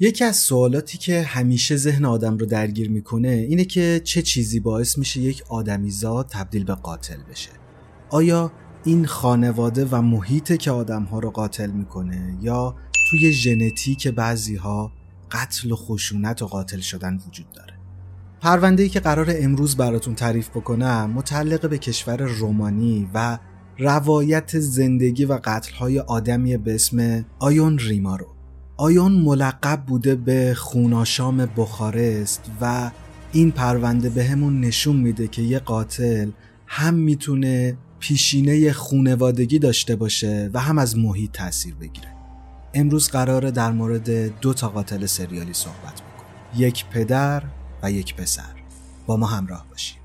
یکی از سوالاتی که همیشه ذهن آدم رو درگیر می‌کنه اینه که چه چیزی باعث میشه یک آدمیزاد تبدیل به قاتل بشه. آیا این خانواده و محیطه که آدمها رو قاتل می‌کنه یا توی ژنتیک بعضی ها قتل و خشونت و قاتل شدن وجود داره؟ پرونده که قرار امروز براتون تعریف بکنم متعلق به کشور رومانی و روایت زندگی و قتلهای آدمی به اسم آیون ریمارو آیون ملقب بوده به خوناشام بخارست و این پرونده به همون نشون میده که یه قاتل هم می‌تونه پیشینه خونوادگی داشته باشه و هم از محیط تاثیر بگیره. امروز قراره در مورد دو تا قاتل سریالی صحبت بکنیم. یک پدر و یک پسر. با ما همراه باشیم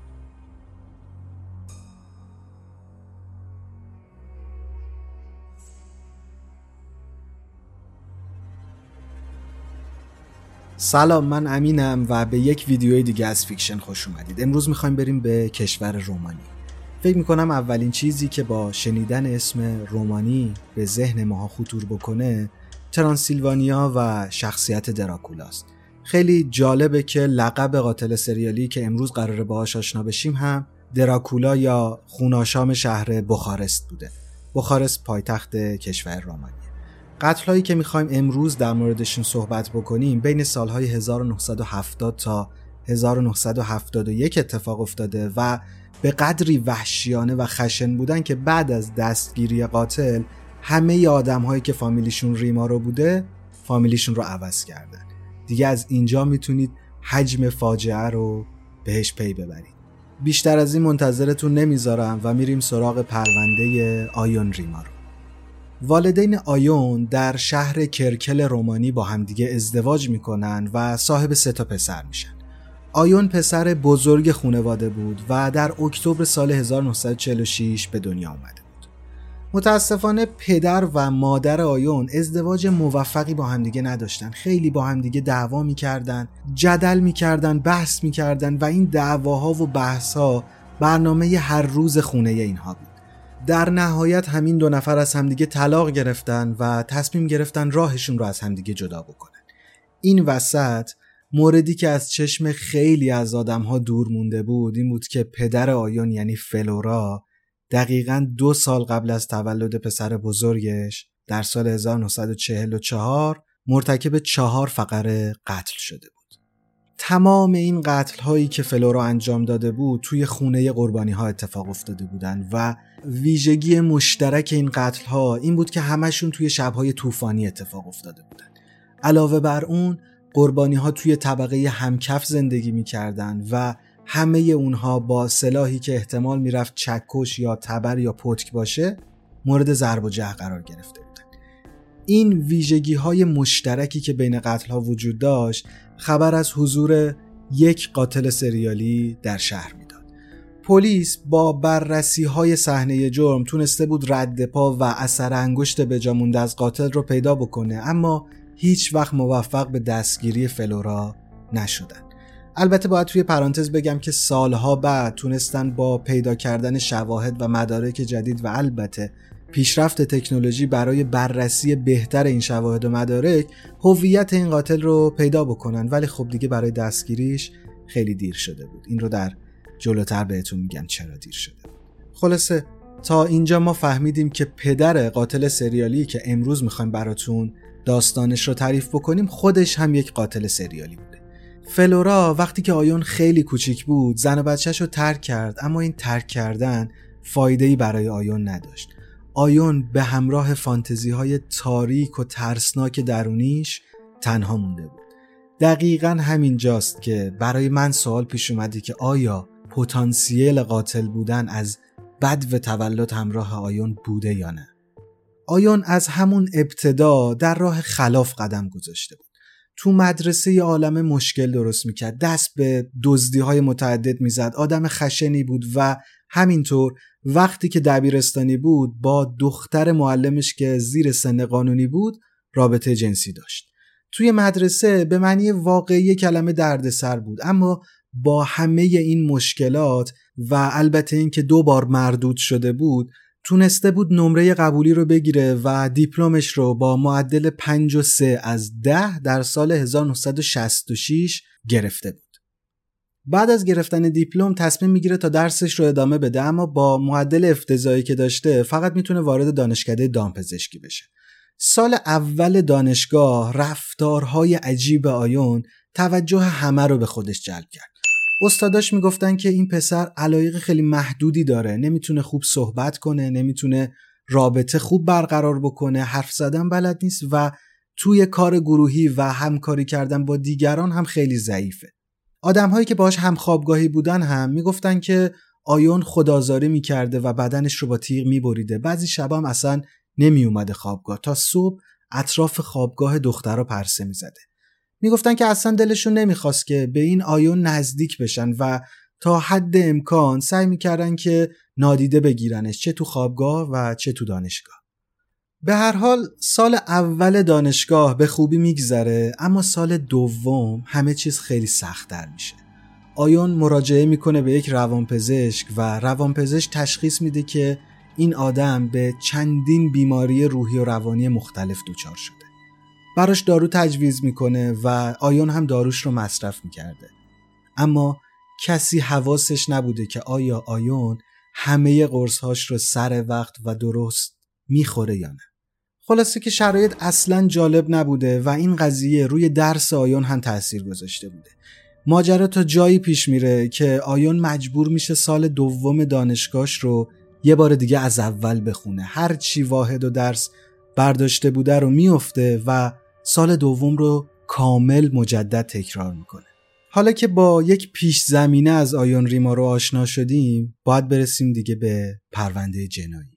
سلام من امینم و به یک ویدیوی دیگه از فیکشن خوش اومدید. امروز می‌خوایم بریم به کشور رومانی. فکر می‌کنم اولین چیزی که با شنیدن اسم رومانی به ذهن ماها خطور بکنه ترانسیلوانیا و شخصیت دراکولاست. خیلی جالبه که لقب قاتل سریالی که امروز قراره باهاش آشنا بشیم هم دراکولا یا خوناشام شهر بخارست بوده. بخارست پایتخت کشور رومانی. قتلهایی که می‌خوایم امروز در موردشون صحبت بکنیم بین سالهای 1970 تا 1971 اتفاق افتاده و به قدری وحشیانه و خشن بودن که بعد از دستگیری قاتل همه آدم هایی که فامیلیشون ریمارو بوده فامیلیشون رو عوض کردن. دیگه از اینجا می‌تونید حجم فاجعه رو بهش پی ببرید. بیشتر از این منتظرتون نمی‌ذارم و میریم سراغ پرونده آیون ریمارو والدین آیون در شهر کرکل رومانی با همدیگه ازدواج می‌کنن و صاحب سه تا پسر میشن. آیون پسر بزرگ خونواده بود و در اکتبر سال 1946 به دنیا آمده بود. متاسفانه پدر و مادر آیون ازدواج موفقی با همدیگه نداشتن. خیلی با همدیگه دعوا می‌کردن، جدل می‌کردن، بحث می‌کردن و این دعواها و بحثها برنامه هر روز خونه اینها بود. در نهایت همین دو نفر از همدیگه طلاق گرفتن و تصمیم گرفتن راهشون رو از همدیگه جدا بکنن. این وسط موردی که از چشم خیلی از آدمها دور مونده بود این بود که پدر آیون یعنی فلورا دقیقا دو سال قبل از تولد پسر بزرگش در سال 1944 مرتکب چهار فقره قتل شده بود. تمام این قتل هایی که فلورا انجام داده بود توی خونه قربانی ها اتفاق افتاده بودن و ویژگی مشترک این قتل ها این بود که همشون توی شبهای طوفانی اتفاق افتاده بودن. علاوه بر اون قربانی ها توی طبقه همکف زندگی می‌کردن و همه اونها با سلاحی که احتمال می‌رفت چکش یا تبر یا پتک باشه مورد ضرب و جه قرار گرفته بودن. این ویژگی های مشترکی که بین قتل ها وجود داشت خبر از حضور یک قاتل سریالی در شهر می‌داد. پلیس با بررسی های صحنه جرم تونسته بود رد پا و اثر انگشت به جامونده از قاتل رو پیدا بکنه اما هیچ وقت موفق به دستگیری فلورا نشدن. البته باید توی پرانتز بگم که سالها بعد تونستن با پیدا کردن شواهد و مدارک جدید و البته پیشرفت تکنولوژی برای بررسی بهتر این شواهد و مدارک هویت این قاتل رو پیدا بکنن. ولی خب دیگه برای دستگیریش خیلی دیر شده بود. این رو در جلوتر بهتون میگم چرا دیر شده خلاصه تا اینجا ما فهمیدیم که پدر قاتل سریالی که امروز می‌خوایم براتون داستانش رو تعریف بکنیم خودش هم یک قاتل سریالی بوده. فلورا وقتی که آیون خیلی کوچیک بود زن و بچهش رو ترک کرد اما این ترک کردن فایده برای آیون نداشت. آیون به همراه فانتزی های تاریک و ترسناک درونیش تنها مونده بود. دقیقا همین جاست که برای من سوال پیش اومده که آیا پتانسیل قاتل بودن از بد و تولد همراه آیون بوده یا نه؟ آیون از همون ابتدا در راه خلاف قدم گذاشته بود. تو مدرسه ی عالم مشکل درست می‌کرد. دست به دزدی های متعدد می‌زد. آدم خشنی بود و همینطور وقتی که دبیرستانی بود با دختر معلمش که زیر سن قانونی بود رابطه جنسی داشت. توی مدرسه به معنی واقعی کلمه دردسر بود. اما با همه این مشکلات و البته اینکه دو بار مردود شده بود تونسته بود نمره قبولی رو بگیره و دیپلمش رو با معدل 5 و 3 از 10 در سال 1966 گرفته بود. بعد از گرفتن دیپلم تصمیم می‌گیره تا درسش رو ادامه بده اما با معدل افتضاحی که داشته فقط می‌تونه وارد دانشکده دامپزشکی بشه. سال اول دانشگاه رفتارهای عجیب آیون توجه همه رو به خودش جلب کرد. استاداش می‌گفتن که این پسر علایق خیلی محدودی داره. نمی‌تونه خوب صحبت کنه نمی‌تونه رابطه خوب برقرار بکنه حرف زدن بلد نیست و توی کار گروهی و همکاری کردن با دیگران هم خیلی ضعیفه. آدمهایی که باش هم خوابگاهی بودن هم می‌گفتن که آیون خدازاری می‌کرده و بدنش رو با تیغ میبریده. بعضی شبا هم اصلا نمیومده خوابگاه. تا صبح اطراف خوابگاه دخترها پرسه می‌زده. می‌گفتن که اصلا دلشون نمی‌خواست که به این آیون نزدیک بشن و تا حد امکان سعی می‌کردن که نادیده بگیرنش چه تو خوابگاه و چه تو دانشگاه. به هر حال سال اول دانشگاه به خوبی میگذره اما سال دوم همه چیز خیلی سختتر میشه. آیون مراجعه می‌کنه به یک روانپزشک و روانپزشک تشخیص میده که این آدم به چندین بیماری روحی و روانی مختلف دچار شده. براش دارو تجویز می‌کنه و آیون هم داروش رو مصرف می‌کرده. اما کسی حواسش نبوده که آیا آیون همه قرصهاش رو سر وقت و درست می‌خوره یا نه. خلاصه که شرایط اصلا جالب نبوده و این قضیه روی درس آیون هم تاثیر گذاشته بوده. ماجرا تا جایی پیش میره که آیون مجبور میشه سال دوم دانشگاهش رو یه بار دیگه از اول بخونه. هر چی واحد و درس برداشته بوده رو میفته و سال دوم رو کامل مجدد تکرار می‌کنه. حالا که با یک پیش زمینه از آیون ریما رو آشنا شدیم باید برسیم دیگه به پرونده جنایی.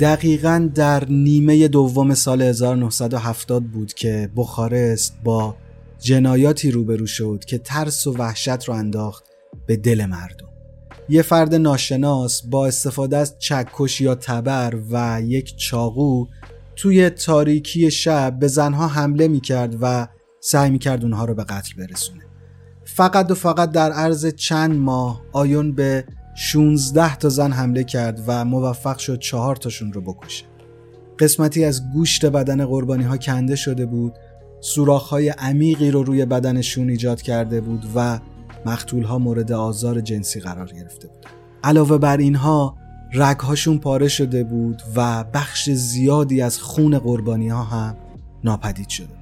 دقیقا در نیمه دوم سال 1970 بود که بخارست با جنایاتی روبرو شد که ترس و وحشت رو انداخت به دل مردم. یه فرد ناشناس با استفاده از چکش یا تبر و یک چاقو توی تاریکی شب به زنها حمله می‌کرد و سعی می‌کرد اونها رو به قتل برسونه. فقط و فقط در عرض چند ماه آیون به 16 تا زن حمله کرد و موفق شد چهار تاشون رو بکشه. قسمتی از گوشت بدن قربانی ها کنده شده بود سوراخ های عمیقی رو روی بدنشون ایجاد کرده بود و مقتول ها مورد آزار جنسی قرار گرفته بود. علاوه بر اینها رگهاشون پاره شده بود و بخش زیادی از خون قربانی ها هم ناپدید شده.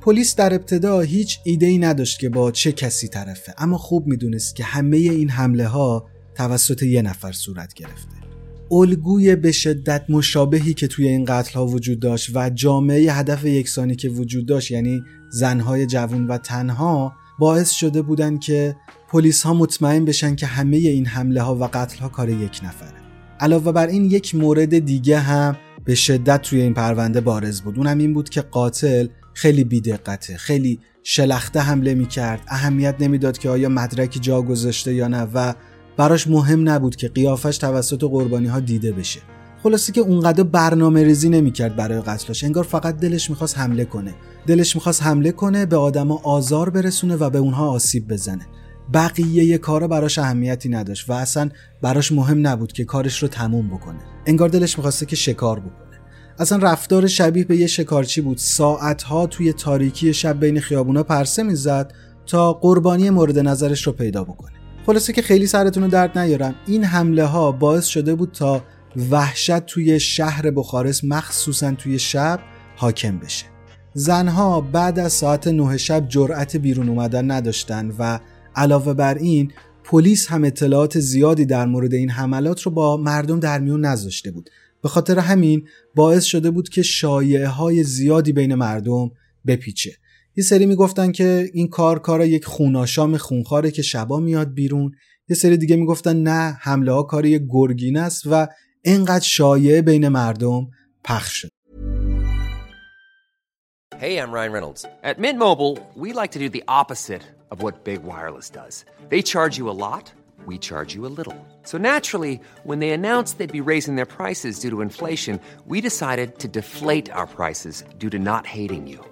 پلیس در ابتدا هیچ ایده ای نداشت که با چه کسی طرفه اما خوب می‌دونست که همه این حمله ها توسط یه نفر صورت گرفته. الگوی به شدت مشابهی که توی این قتل ها وجود داشت و جامعه هدف یکسانی که وجود داشت یعنی زنهای جوان و تنها باعث شده بودن که پلیس ها مطمئن بشن که همه این حمله ها و قتل ها کار یک نفره. علاوه بر این یک مورد دیگه هم به شدت توی این پرونده بارز بود. اونم این بود که قاتل خیلی بیدقته خیلی شلخته حمله می‌کرد. اهمیت نمی‌داد که آیا مدرکی جا گذاشته یا نه و براش مهم نبود که قیافش توسط قربانی ها دیده بشه. خلاصه که اونقدر برنامه ریزی نمی‌کرد برای قتلش انگار فقط دلش می‌خواست حمله کنه. دلش می‌خواست حمله کنه به آدما آزار برسونه و به اونها آسیب بزنه. بقیه کارا براش اهمیتی نداشت و اصلا براش مهم نبود که کارش رو تموم بکنه. انگار دلش می‌خواسته که شکار بکنه. اصلا رفتار شبیه به یه شکارچی بود. ساعتها توی تاریکی شب بین خیابونا پرسه می‌زد تا قربانی مورد نظرش رو پیدا بکنه. خلاصه که خیلی سرتون رو درد نیارم. این حمله ها باعث شده بود تا وحشت توی شهر بخارست مخصوصا توی شب حاکم بشه. زنها بعد از ساعت نه شب جرأت بیرون اومدن نداشتن و علاوه بر این پلیس هم اطلاعات زیادی در مورد این حملات رو با مردم در میون نذاشته بود. به خاطر همین باعث شده بود که شایعه های زیادی بین مردم بپیچه. یه سری می‌گفتن که این کار کار یک خوناشام خونخواره که شبا میاد بیرون یه سری دیگه می‌گفتن نه حمله ها کار یک گرگین است و اینقدر شایعه بین مردم پخش شد Hey, I'm Ryan Reynolds. At Mint Mobile, we like to do the opposite of what Big Wireless does. They charge you a lot, we charge you a little. So naturally, when they announced they'd be raising their prices due to inflation, we decided to deflate our prices due to not hating you.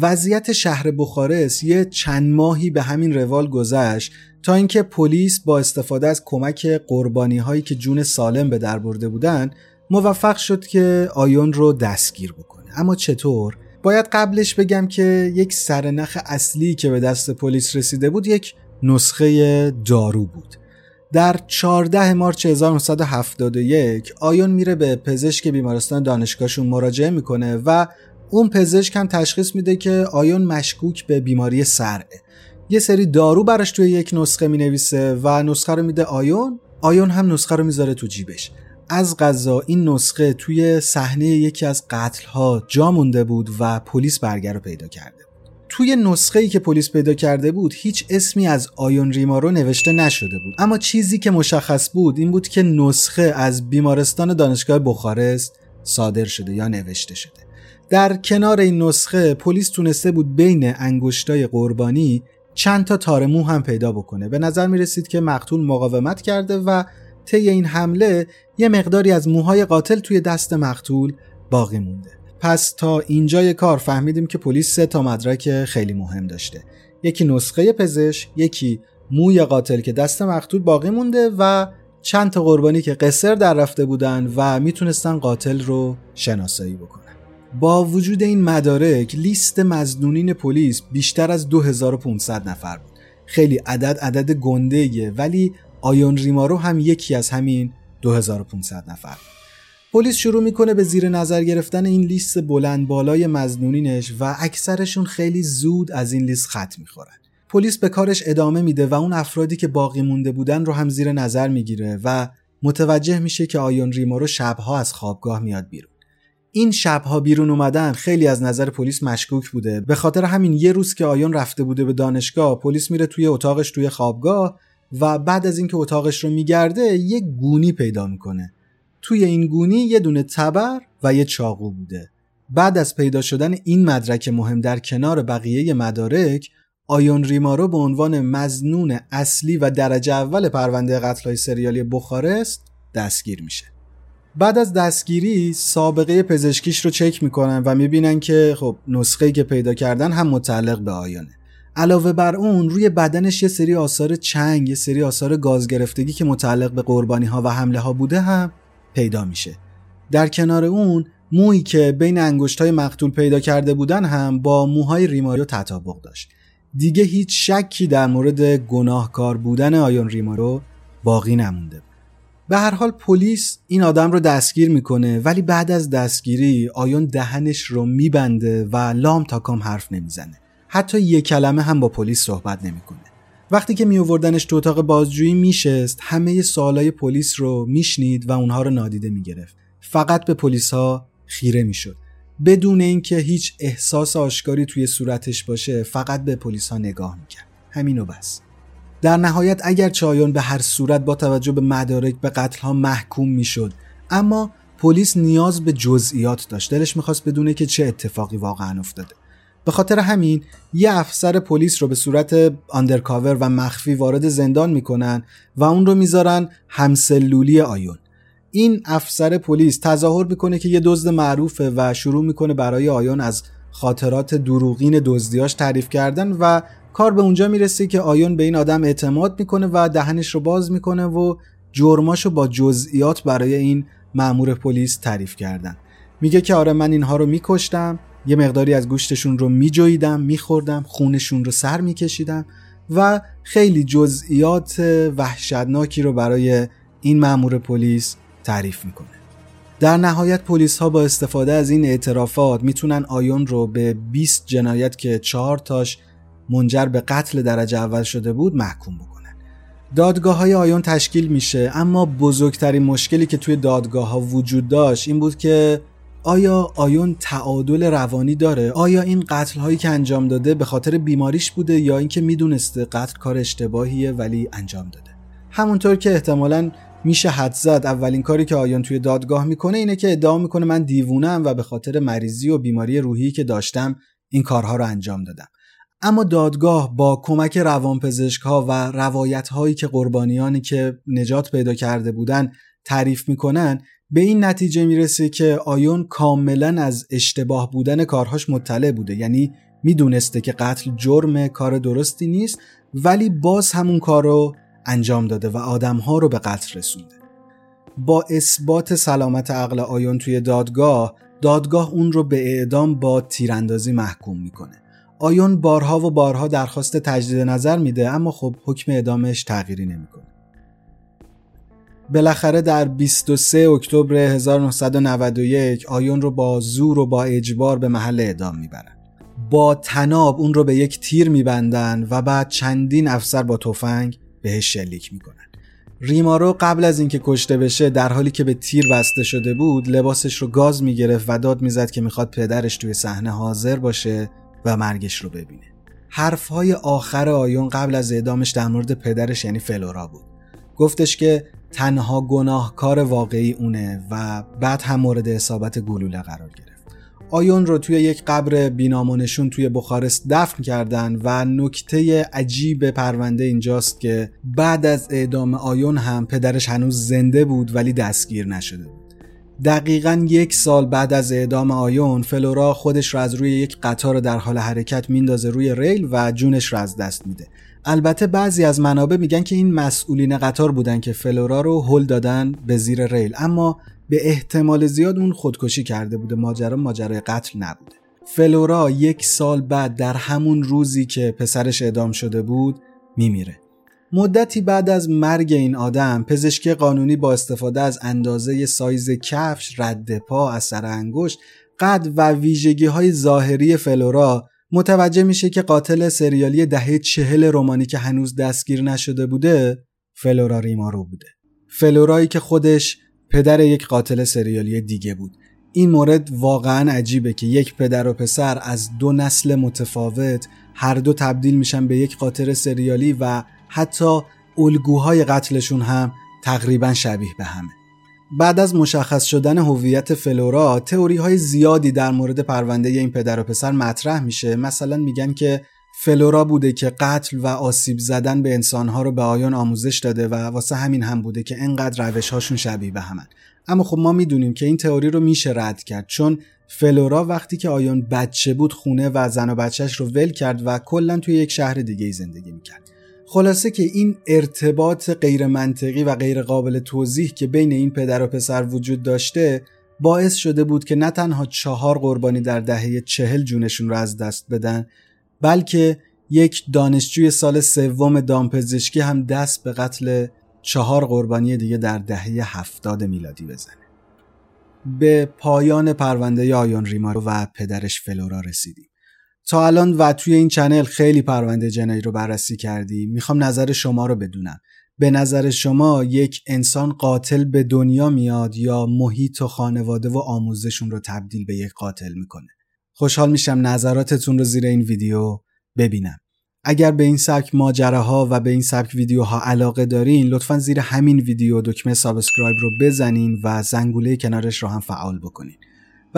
وضعیت شهر بخارست یه چند ماهی به همین روال گذشت تا اینکه پلیس با استفاده از کمک قربانی هایی که جون سالم به در برده بودن موفق شد که آیون رو دستگیر بکنه. اما چطور؟ باید قبلش بگم که یک سرنخ اصلی که به دست پلیس رسیده بود یک نسخه دارو بود. در 14 مارچ 1971 آیون میره به پزشک بیمارستان دانشگاهشون مراجعه می‌کنه و اون پزشک هم تشخیص میده که آیون مشکوک به بیماری سرعه. یه سری دارو براش توی یک نسخه می‌نویسه و نسخه رو میده آیون. آیون هم نسخه رو می‌ذاره تو جیبش. از غذا این نسخه توی صحنه یکی از قتل ها جا مونده بود و پلیس برگر رو پیدا کرده توی نسخه ای که پلیس پیدا کرده بود هیچ اسمی از آیون ریمارو نوشته نشده بود. اما چیزی که مشخص بود این بود که نسخه از بیمارستان دانشگاه بخارست صادر شده یا نوشته شده. در کنار این نسخه پلیس تونسته بود بین انگشتای قربانی چند تا تار مو هم پیدا بکنه. به نظر می رسید که مقتول مقاومت کرده و طی این حمله یه مقداری از موهای قاتل توی دست مقتول باقی مونده. پس تا اینجای کار فهمیدیم که پلیس سه تا مدرک خیلی مهم داشته. یکی نسخه پزشک یکی موی قاتل که دست مقتول باقی مونده و چند تا قربانی که قصر در رفته بودن و می‌تونستن قاتل رو شناسایی بکنن. با وجود این مدارک لیست مزنونین پلیس بیشتر از 2500 نفر بود. خیلی عدد عدد گنده ولی آیون ریمارو هم یکی از همین 2500 نفر. پلیس شروع می‌کنه به زیر نظر گرفتن این لیست بلند بالای مزنونینش و اکثرشون خیلی زود از این لیست خط می‌خورن. پلیس به کارش ادامه میده و اون افرادی که باقی مونده بودن رو هم زیر نظر می‌گیره و متوجه میشه که آیون ریمارو شبها از خوابگاه میاد بیرون. این شبها بیرون اومدن خیلی از نظر پلیس مشکوک بوده. به خاطر همین یه روز که آیون رفته بوده به دانشگاه پلیس میره توی اتاقش توی خوابگاه و بعد از اینکه اتاقش رو میگرده یه گونی پیدا می‌کنه. توی این گونی یه دونه تبر و یه چاقو بوده. بعد از پیدا شدن این مدرک مهم در کنار بقیه مدارک آیون ریمارو به عنوان مزنون اصلی و درجه اول پرونده قتل‌های سریالی بخارست دستگیر میشه. بعد از دستگیری سابقه پزشکیش رو چک می‌کنن و می‌بینن که خب نسخه که پیدا کردن هم متعلق به آیانه. علاوه بر اون روی بدنش یه سری آثار چنگ یه سری آثار گاز گرفتگی که متعلق به قربانی ها و حمله ها بوده هم پیدا میشه. در کنار اون مویی که بین انگشت های مقتول پیدا کرده بودن هم با موهای ریماریو تطابق داشت. دیگه هیچ شکی در مورد گناهکار بودن آیون ریمارو باقی نمونده به هر حال پلیس این آدم رو دستگیر می‌کنه ولی بعد از دستگیری آیون دهنش رو میبنده و لام تا کام حرف نمی‌زنه. حتی یک کلمه هم با پلیس صحبت نمی‌کنه. وقتی که میووردنش تو اتاق بازجویی میشست همه سوالای پلیس رو میشنید و اونها رو نادیده می‌گرفت. فقط به پلیس ها خیره می‌شد. بدون اینکه هیچ احساس آشکاری توی صورتش باشه فقط به پلیس ها نگاه می‌کرد. همینو بس. در نهایت اگر چایون به هر صورت با توجه به مدارک به قتل ها محکوم می‌شد اما پلیس نیاز به جزئیات داشت. دلش می‌خواست بدونه که چه اتفاقی واقعا افتاده. به خاطر همین یه افسر پلیس رو به صورت آندرکاور و مخفی وارد زندان می‌کنن و اون رو می‌ذارن همسلولی آیون. این افسر پلیس تظاهر می‌کنه که یه دزد معروفه و شروع می‌کنه برای آیون از خاطرات دروغین دزدیاش تعریف کردن و کار به اونجا می‌رسه که آیون به این آدم اعتماد می‌کنه و دهنش رو باز می‌کنه و جرماشو با جزئیات برای این مأمور پلیس تعریف کردن. میگه که آره من اینها رو میکشتم یه مقداری از گوشتشون رو میجویدم میخوردم خونشون رو سر میکشیدم و خیلی جزئیات وحشتناکی رو برای این مأمور پلیس تعریف می‌کنه. در نهایت پلیس ها با استفاده از این اعترافات می‌تونن آیون رو به 20 جنایت که 4 تاش منجر به قتل درجه اول شده بود محکوم بکنن دادگاه های آیون تشکیل میشه اما بزرگترین مشکلی که توی دادگاه ها وجود داشت این بود که آیا آیون تعادل روانی داره؟ آیا این قتل هایی که انجام داده به خاطر بیماریش بوده یا اینکه می‌دونسته قتل کار اشتباهیه ولی انجام داده؟ همونطور که احتمالا میشه حد زد اولین کاری که آیون توی دادگاه می‌کنه اینه که ادعا می‌کنه من دیوونم و به خاطر مریضی و بیماری روحی که داشتم این کارها رو انجام دادم. اما دادگاه با کمک روانپزشک ها و روایت هایی که قربانیانی که نجات پیدا کرده بودن تعریف می‌کنن به این نتیجه می‌رسه که آیون کاملا از اشتباه بودن کارهاش مطلع بوده. یعنی می‌دونسته که قتل جرم کار درستی نیست ولی باز همون کار رو انجام داده و آدمها رو به قتل رسونده. با اثبات سلامت عقل آیون توی دادگاه دادگاه اون رو به اعدام با تیراندازی محکوم می‌کنه. آیون بارها و بارها درخواست تجدید نظر میده اما خب حکم اعدامش تغییری نمی‌کنه. بالاخره در 23 اکتبر 1991 آیون رو با زور و با اجبار به محل اعدام می‌برن. با تناب اون رو به یک تیر میبندن و بعد چندین افسر با تفنگ بهش شلیک می‌کنن. ریمارو قبل از اینکه کشته بشه در حالی که به تیر بسته شده بود لباسش رو گاز می‌گرفت و داد می‌زد که می‌خواد پدرش توی صحنه حاضر باشه. و مرگش رو ببینه. حرفهای آخر آیون قبل از اعدامش در مورد پدرش یعنی فلورا بود. گفتش که تنها گناهکار واقعی اونه و بعد هم مورد اصابت گلوله قرار گرفت. آیون رو توی یک قبر بینامونشون توی بخارست دفن کردن و نکته عجیب پرونده اینجاست که بعد از اعدام آیون هم پدرش هنوز زنده بود ولی دستگیر نشده بود. دقیقا یک سال بعد از اعدام آیون فلورا خودش رو از روی یک قطار در حال حرکت میندازه روی ریل و جونش رو از دست میده. البته بعضی از منابع میگن که این مسئولین قطار بودن که فلورا رو هل دادن به زیر ریل اما به احتمال زیاد اون خودکشی کرده بوده ماجرا ماجرای قتل نبوده. فلورا یک سال بعد در همون روزی که پسرش اعدام شده بود میمیره. مدتی بعد از مرگ این آدم پزشکی قانونی با استفاده از اندازه سایز کفش، رد پا، اثر انگشت، قد و ویژگی های ظاهری فلورا متوجه میشه که قاتل سریالی دهه چهل رومانی که هنوز دستگیر نشده بوده فلورا ریمارو بوده. فلورایی که خودش پدر یک قاتل سریالی دیگه بود. این مورد واقعا عجیبه که یک پدر و پسر از دو نسل متفاوت هر دو تبدیل میشن به یک قاتل سریالی و حتی الگوهای قتلشون هم تقریبا شبیه به همه. بعد از مشخص شدن هویت فلورا تئوری های زیادی در مورد پرونده این پدر و پسر مطرح میشه. مثلا میگن که فلورا بوده که قتل و آسیب زدن به انسانها رو به آیون آموزش داده و واسه همین هم بوده که انقدر روش هاشون شبیه به همن. اما خب ما می‌دونیم که این تئوری رو میشه رد کرد چون فلورا وقتی که آیون بچه بود خونه و زن و بچهش رو ول کرد و کلا توی یک شهر دیگه زندگی می‌کرد. خلاصه که این ارتباط غیر منطقی و غیر قابل توضیح که بین این پدر و پسر وجود داشته باعث شده بود که نه تنها چهار قربانی در دهه چهل جونشون رو از دست بدن بلکه یک دانشجوی سال سوم دامپزشکی هم دست به قتل چهار قربانی دیگه در دهه هفتاد میلادی بزنه. به پایان پرونده آیون ریمارو و پدرش فلورا رسیدیم. تا الان و توی این چنل خیلی پرونده جنایی رو بررسی کردیم می‌خوام نظر شما رو بدونم. به نظر شما یک انسان قاتل به دنیا میاد یا محیط و خانواده و آموزشون رو تبدیل به یک قاتل می‌کنه؟ خوشحال میشم نظراتتون رو زیر این ویدیو ببینم. اگر به این سبک ماجراها و به این سبک ویدیوها علاقه دارین لطفا زیر همین ویدیو دکمه subscribe رو بزنین و زنگوله کنارش رو هم فعال بکنین.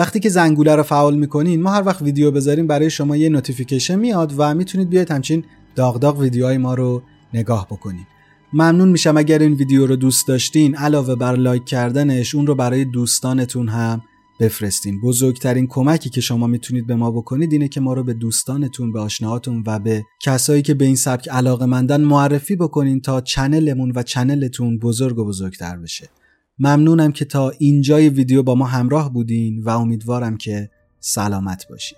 وقتی که زنگوله رو فعال می‌کنین ما هر وقت ویدیو بذاریم برای شما یه notification میاد و می‌تونید بیاید همچین داغ ویدیوهای ما رو نگاه بکنید ممنون میشم اگر این ویدیو رو دوست داشتین. علاوه بر لایک کردنش اون رو برای دوستانتون هم بفرستین. بزرگترین کمکی که شما می‌تونید به ما بکنید اینه که ما رو به دوستانتون به آشناهاتون و به کسایی که به این سبک علاقه مندن معرفی بکنین تا چنلمون و چنلتون بزرگ و بزرگتر بشه. ممنونم که تا اینجای ویدیو با ما همراه بودین و امیدوارم که سلامت باشین.